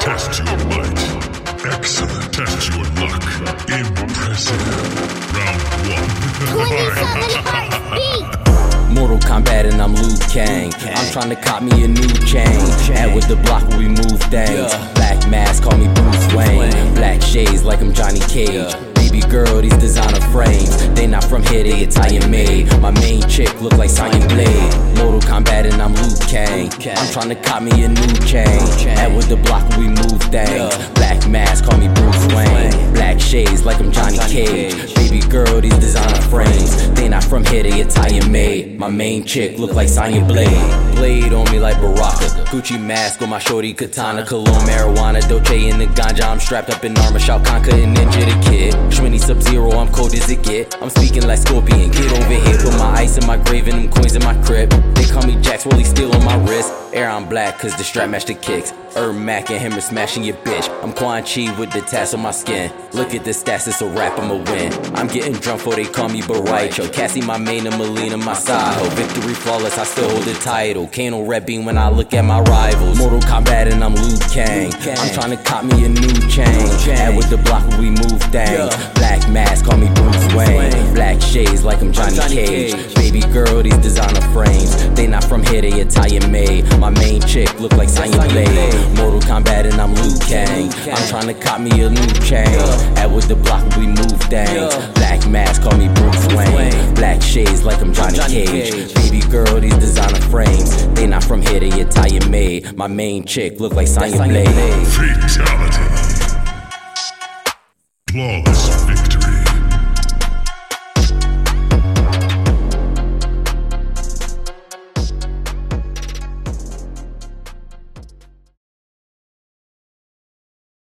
Test your might. Excellent. Test your luck. Impressive. Round one. Mortal Kombat and I'm Liu Kang. I'm trying to cop me a new chain. With the block where we move things. Black mask, call me Bruce Wayne. Black shades like I'm Johnny Cage. Baby girl, these designer frames. They not from here, they Italian made. My main chick look like Sonya Blade. Mortal Kombat and I'm Liu Kang. I'm trying to cop me a new chain. Add with the block we move things. Black mask, call me Bruce Wayne. Black shades like I'm Johnny Cage. From here, they Italian made. My main chick look like Sonya Blade. Blade on me like Baraka. Gucci mask on my shorty katana. Cologne, marijuana, Dolce in the ganja. I'm strapped up in armor, Shao Conquer and Ninja the Kid. Shmini Sub Zero, I'm cold as it get. I'm speaking like Scorpion. Here, in my grave and them coins in my crib. They call me Jax, Rolly steel on my wrist. Air on black, cause the strap match the kicks. Ermac and him are smashing your bitch. I'm Quan Chi with the tats on my skin. Look at the stats, it's a rap, I'ma win. I'm getting drunk for they call me Bo' Rai Cho. Cassie, my main, and Mileena, my side hoe. Victory flawless, I still hold the title. Kano red beam when I look at my rivals. Mortal Kombat and I'm Liu Kang. I'm trying to cop me a new chain. Add with the block we move things. Black mask, call me Bruce Wayne. Black shades like I'm Johnny Cage. Baby girl, these designer frames. They not from here, they Italian made. My main chick look like Sonya Blade. Mortal Kombat and I'm Liu Kang. I'm trying to cop me a new chain. Add with the block we move things. Black mask, call me Bruce Wayne. Black shades like I'm Johnny Cage. Baby girl, these designer frames. They not from here, they Italian made. My main chick look like Sonya Blade. Fatality. Flawless victory.